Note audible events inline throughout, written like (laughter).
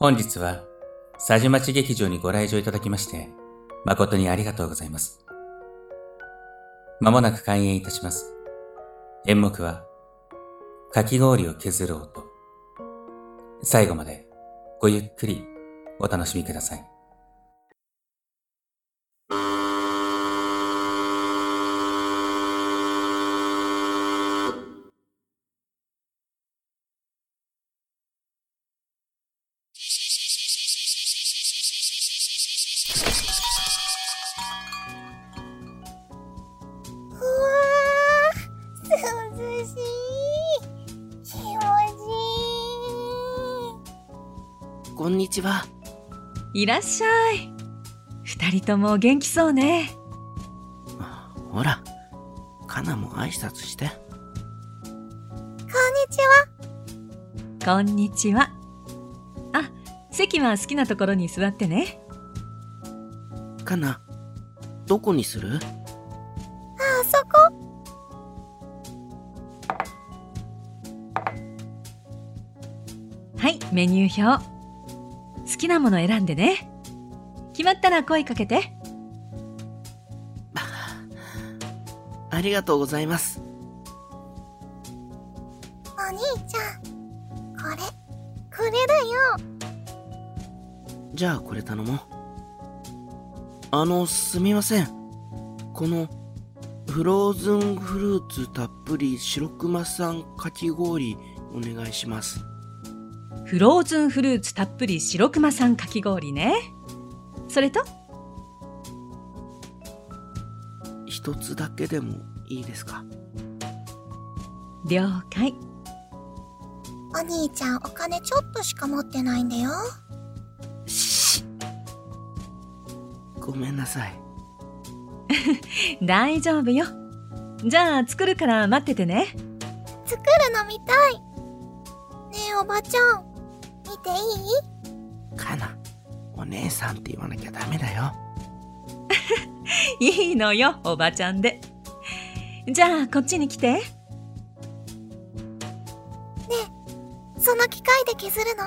本日は、佐治町劇場にご来場いただきまして、誠にありがとうございます。まもなく開演いたします。演目は、かき氷を削る音。最後までごゆっくりお楽しみください。こんにちは。いらっしゃい。二人とも元気そうね。ほら、かなも挨拶して。こんにちは。こんにちは。あ、席は好きなところに座ってね。かな、どこにする？あ、そこ。はい、メニュー表。好きなもの選んでね。決まったら声かけて。(laughs) ありがとうございます。お兄ちゃんこれこれだよ。じゃあこれ頼もう。あのすみません。このフローズンフルーツたっぷり白熊さんかき氷お願いしますフローズンフルーツたっぷり白熊さんかき氷ね。それと？一つだけでもいいですか？了解。お兄ちゃんお金ちょっとしか持ってないんだよ。しごめんなさい。(laughs) 大丈夫よ。じゃあ作るから待っててね。作るの見たいねえおばちゃん見ていい？かな、お姉さんって言わなきゃダメだよ。(laughs) いいのよ、おばちゃんで。じゃあ、こっちに来て。ねえ、その機械で削るの？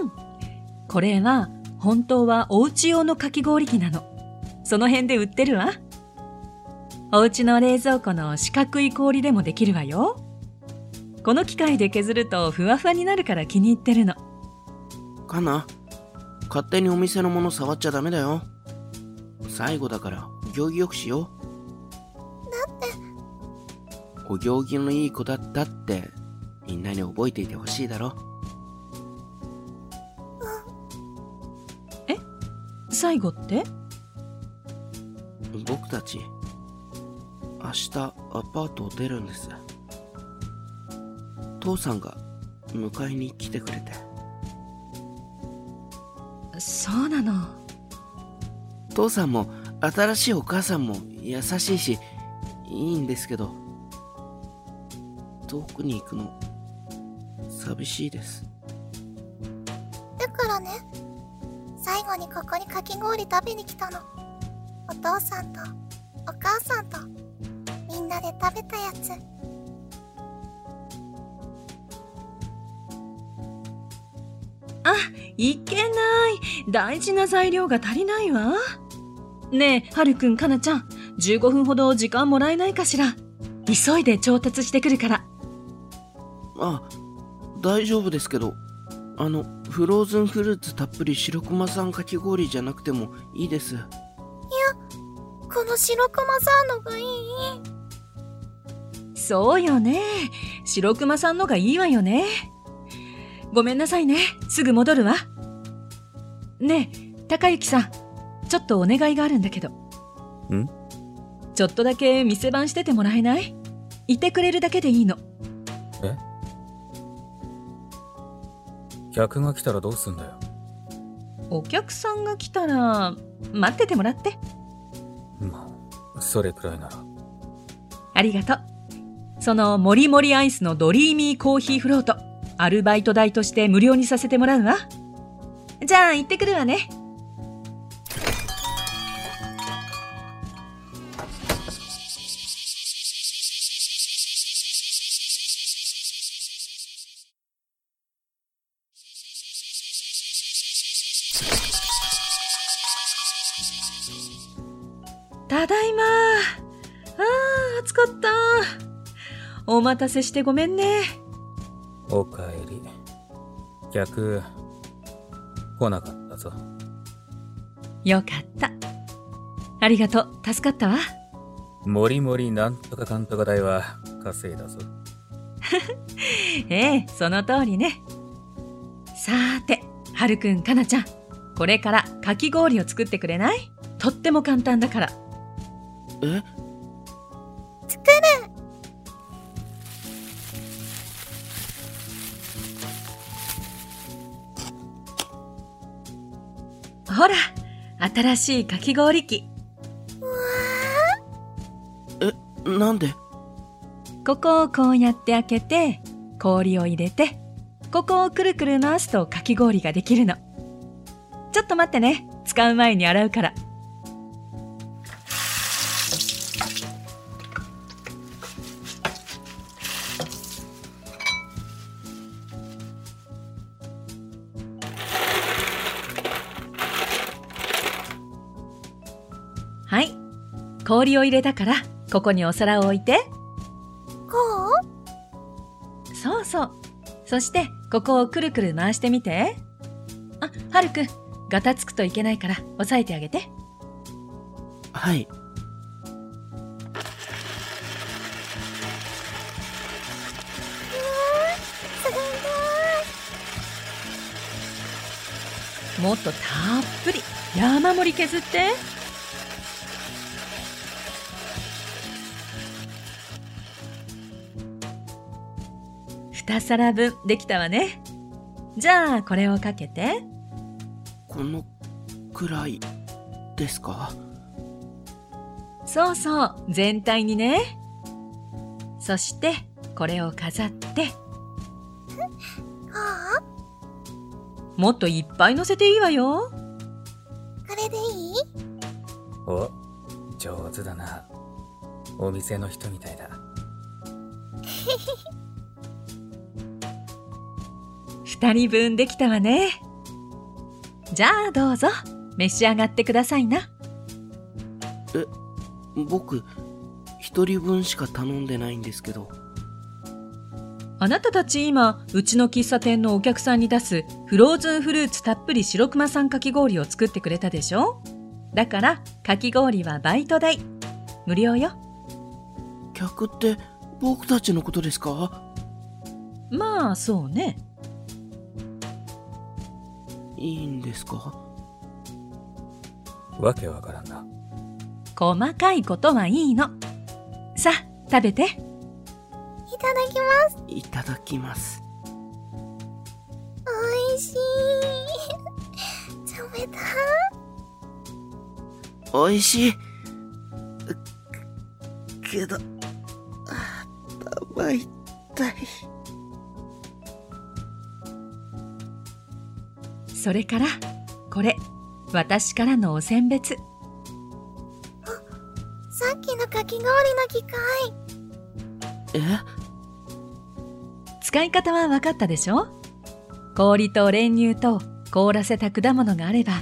うん。これは、本当はお家用のかき氷機なの。その辺で売ってるわ。お家の冷蔵庫の四角い氷でもできるわよ。この機械で削るとふわふわになるから気に入ってるの。かな？勝手にお店のもの触っちゃダメだよ。最後だからお行儀よくしよう。だって。お行儀のいい子だったってみんなに覚えていてほしいだろ。うんえ？最後って？僕たち明日アパートを出るんです父さんが迎えに来てくれて。そうなの。父さんも新しいお母さんも優しいしいいんですけど遠くに行くの寂しいです。だからね最後にここにかき氷食べに来たの。お父さんとお母さんとみんなで食べたやついけない。大事な材料が足りないわ。ねえ、はるくん、かなちゃん、15分ほど時間もらえないかしら。急いで調達してくるから。あ、大丈夫ですけど、あの、フローズンフルーツたっぷり白熊さんかき氷じゃなくてもいいです。いや、この白熊さんのがいい。そうよね。白熊さんのがいいわよね。ごめんなさいね。すぐ戻るわ。ねえ、高幸さん。ちょっとお願いがあるんだけど。ん？ちょっとだけ店番しててもらえない？いてくれるだけでいいの。え？客が来たらどうすんだよ。お客さんが来たら、待っててもらって。まあ、それくらいなら。ありがとう。その、もりもりアイスのドリーミーコーヒーフロート。アルバイト代として無料にさせてもらうわ。じゃあ行ってくるわね。ただいま。ああ暑かった。お待たせしてごめんね。おかえり。客、来なかったぞ。よかった。ありがとう。助かったわ。もりもりなんとかかんとか代は稼いだぞ。(laughs) ええ、その通りね。さーて、はるくん、かなちゃん。これからかき氷を作ってくれない？とっても簡単だから。え？ほら、新しいかき氷機。え、なんで？ここをこうやって開けて、氷を入れて、ここをくるくる回すとかき氷ができるの。ちょっと待ってね。使う前に洗うから。氷を入れたから、ここにお皿を置いて。こう？そうそう。そして、ここをくるくる回してみて。あ、はるくん、ガタつくといけないから、押さえてあげて。はい。すごいもっとたっぷり、山盛り削って。二皿分できたわね。じゃあ、これをかけて。このくらいですか？そうそう、全体にね。そして、これを飾って、ああもっといっぱい乗せていいわよ。これでいい？お、上手だな。お店の人みたいだ。(laughs) 二人分できたわね。じゃあどうぞ、召し上がってくださいな。僕、一人分しか頼んでないんですけど。あなたたち今、うちの喫茶店のお客さんに出すフローズンフルーツたっぷり白熊さんかき氷を作ってくれたでしょ？だから、かき氷はバイト代。無料よ。客って僕たちのことですか？まあ、そうね。いいんですか？わけわからんな。細かいことはいいの。さあ、食べて。いただきますいただきます。おいしい冷た？おいしい。うけど、あ頭痛い。それから、これ、私からのお選別。さっきのかき氷の機械え？使い方は分かったでしょ？氷と練乳と凍らせた果物があれば、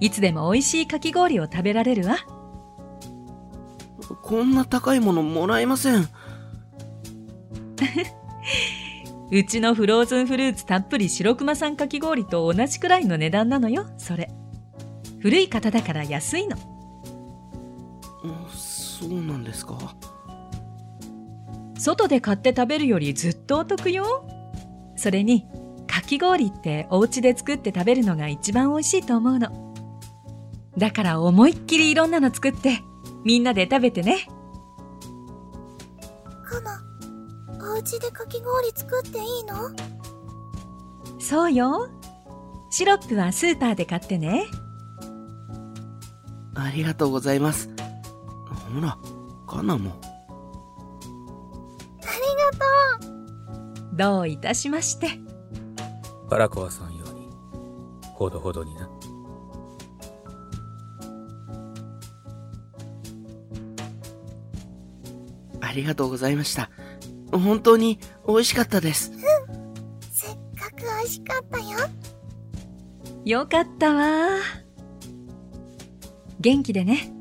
いつでも美味しいかき氷を食べられるわ。こんな高いものもらえません。うちのフローズンフルーツたっぷり白熊さんかき氷と同じくらいの値段なのよ、それ。古い方だから安いの。うんそうなんですか外で買って食べるよりずっとお得よ。それに、かき氷ってお家で作って食べるのが一番美味しいと思うの。だから思いっきりいろんなの作って、みんなで食べてね。家でかき氷作っていいの？そうよ。シロップはスーパーで買ってね。ありがとうございます。ほら、カナも。ありがとうどういたしまして。腹壊さんように、ほどほどにな。ありがとうございました。本当に美味しかったです。せっかく美味しかったよよかったわ。元気でね。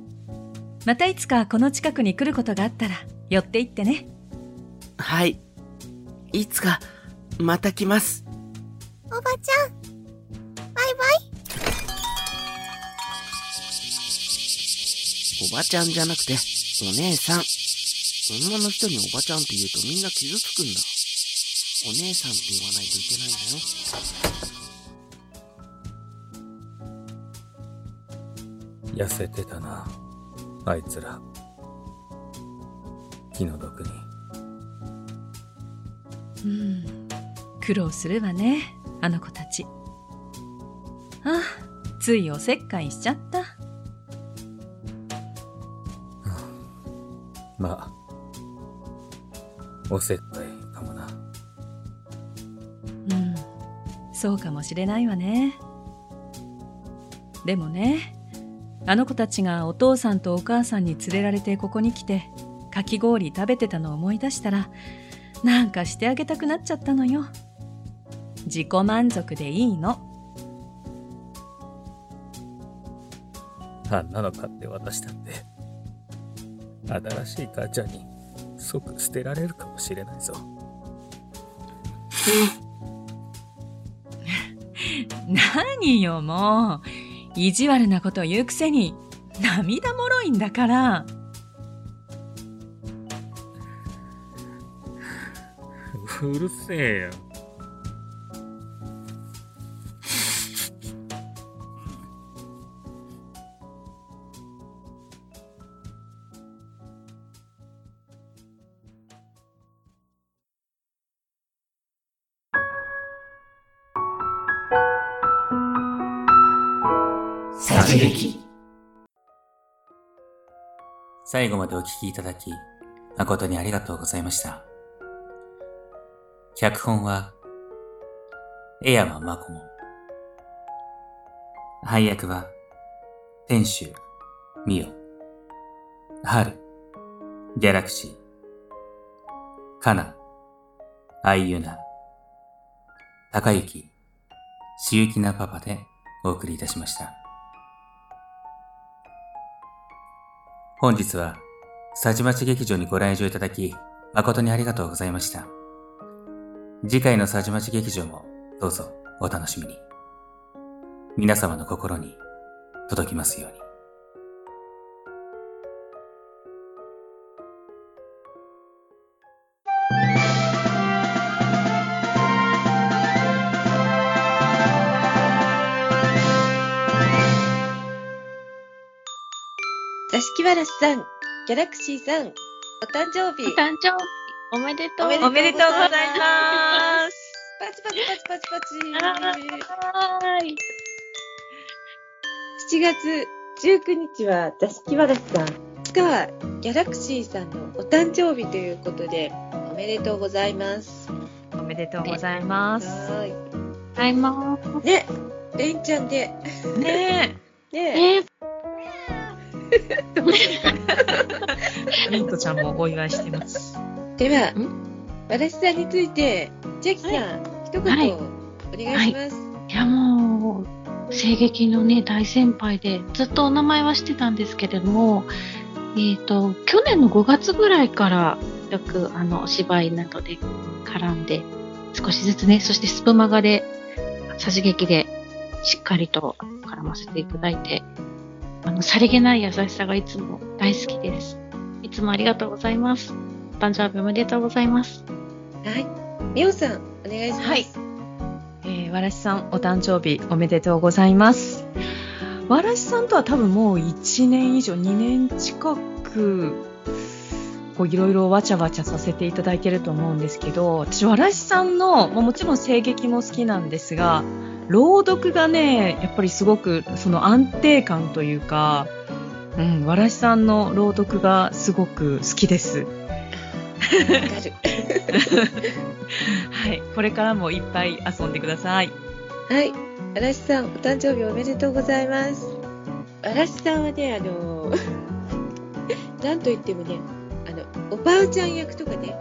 またいつかこの近くに来ることがあったら寄っていってね。はい。いつか、また来ます。おばちゃんバイバイおばちゃんじゃなくて、お姉さん。女の人におばちゃんって言うとみんな傷つくんだ。お姉さんって言わないといけないんだよ。痩せてたな。あいつら。気の毒に。うん。苦労するわね、あの子たち。あ、ついおせっかいしちゃった。まあ、おせっかいかもな。うん。そうかもしれないわね。でもね、あの子たちがお父さんとお母さんに連れられてここに来て、かき氷食べてたのを思い出したら、なんかしてあげたくなっちゃったのよ。自己満足でいいの。あんなの買って渡したって、新しい母ちゃんに即捨てられるかもしれないぞ。(laughs) 何よもう。意地悪なこと言うくせに、涙もろいんだから。(laughs) うるせえよ。殺撃最後までお聞きいただき、誠にありがとうございました。脚本は、江山真子も。配役は、天守、ミオ、春、ギャラクシー、カナ、アイユナ、高雪、しゆきなパパでお送りいたしました。本日は、さちまち劇場にご来場いただき、誠にありがとうございました。次回のさちまち劇場もどうぞお楽しみに。皆様の心に届きますように。座敷わらしさん、ギャラクシーさん、お誕生日。お誕生日おめでとう。おめでとうございますます。パチパチパチパチパチ。はーい。7月19日は座敷わらしさん、2日はギャラクシーさんのお誕生日ということで、おめでとうございます。おめでとうございます。ははい、まーい。ね、レンちゃんで、ねえ。(laughs) ね、えー、え、ミントちゃん。もお祝いしてます。ではん、わらしさん。について、ジャキさん、一はい言お願いします。いやもう、声劇のね、大先輩で、ずっとお名前はしてたん。ですけれども、えっ、と、去年の5月ぐらいから、よく、あの、芝居などで絡ん。で、少しずつね、そしてスプマガで、差し劇で、しっかりと絡ませていただいて、あの、さりげない優しさがいつも大好きです。いつもありがとうございます。お誕生日おめでとうございます。はい。みおさん、お願いします。はいえー、わらしさん、お誕生日おめでとうございます。わらしさんとは多分もう1年以上、2年近く、こういろいろわちゃわちゃさせていただいてると思うんですけど、私、わらしさんの、まあもちろん声劇も好きなんですが、朗読がね、やっぱりすごくその安定感というか、うん、わらしさんの朗読がすごく好きです。はい、これからもいっぱい遊んでください。はい。嵐さん、お誕生日おめでとうございます。嵐さんはね、あの (laughs) なんといってもね、あの、おばあちゃん役とかね、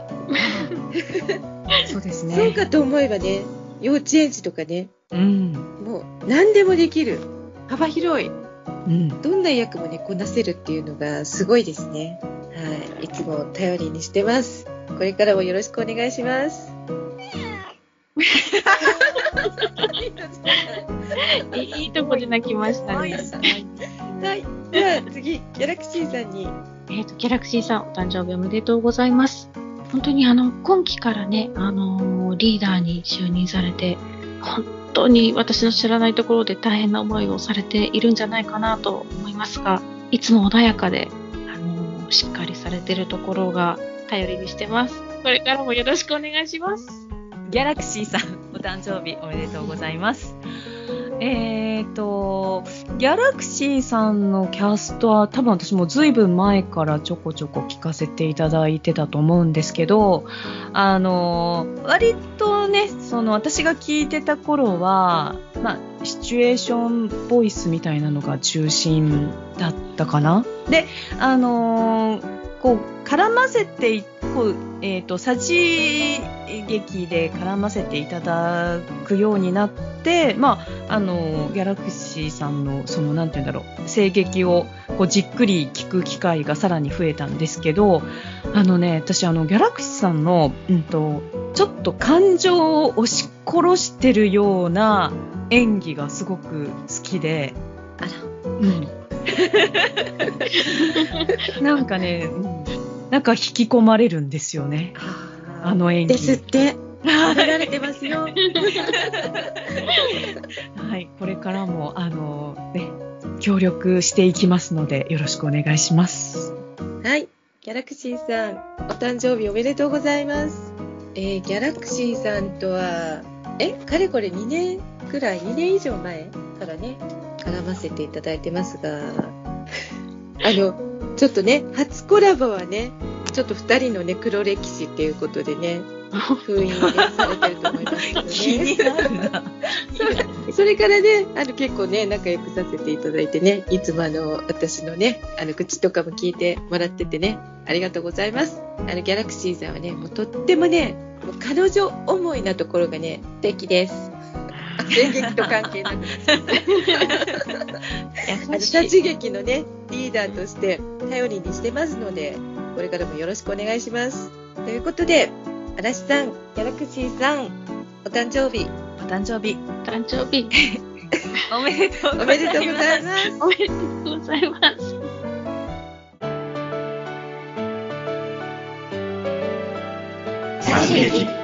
(laughs) そうですそうかと思えばね、幼稚園児とかね、うん。もう何でもできる。幅広い。うん。どんな役もね、こなせるっていうのがすごいですね。はい。いつも頼りにしてます。これからもよろしくお願いします。いいとこで泣きましたね。はい。では次、ギャラクシーさんに。えっ、と、ギャラクシーさん、お誕生日おめでとうございます。本当にあの、今期からね、あのーリーダーに就任されて、本当に私の知らないところで大変な思いをされているんじゃないかなと思いますが、いつも穏やかで、あのーしっかりされてるところが頼りにしてます。これからもよろしくお願いします。ギャラクシーさん、お誕生日おめでとうございます。えーと、ギャラクシーさんのキャストは多分私もずいぶん前からちょこちょこ聞かせていただいてたと思うんですけど、あの、割とね、その私が聞いてた頃は、まあ、シチュエーションボイスみたいなのが中心だったかな。で、あのこう、絡ませてい、こう、えっ、と、さじ劇で絡ませていただくようになって、まあ、あの、ギャラクシーさんの、その、なんて言うんだろう、声劇を、こう、じっくり聞く機会がさらに増えたんですけど、あのね、私、あの、ギャラクシーさんの、うんと、ちょっと感情を押し殺してるような演技がすごく好きで、あら。うん。なんかね、うんなんか引き込まれるんですよね。あの演技。ですって。褒められてますよ。(laughs) はい、これからも、あの、ね、協力していきますので、よろしくお願いします。はい。ギャラクシーさん、お誕生日おめでとうございます。えーギャラクシーさんとは、え、かれこれ2年くらい、2年以上前からね、絡ませていただいてますが、あの、ちょっとね、初コラボはね、ちょっと2人のね、黒歴史っていうことでね、封印、ね、されてると思いますけどね。気になるな。それからね、あの結構ね、仲良くさせていただいてね、いつもあの、私のね、あの、口とかも聞いてもらっててね、ありがとうございます。あの、ギャラクシーさんはね、もうとってもね、もう彼女思いなところがね、素敵です。演劇と関係なく。(laughs) 立ち劇のね、リーダーとして頼りにしてますので、これからもよろしくお願いします。ということで、嵐さん、ギャラクシーさん、お誕生日、お誕生日、誕生日、(laughs) おめでとうごおざいます。めでとうございます。おめでとうございます。三劇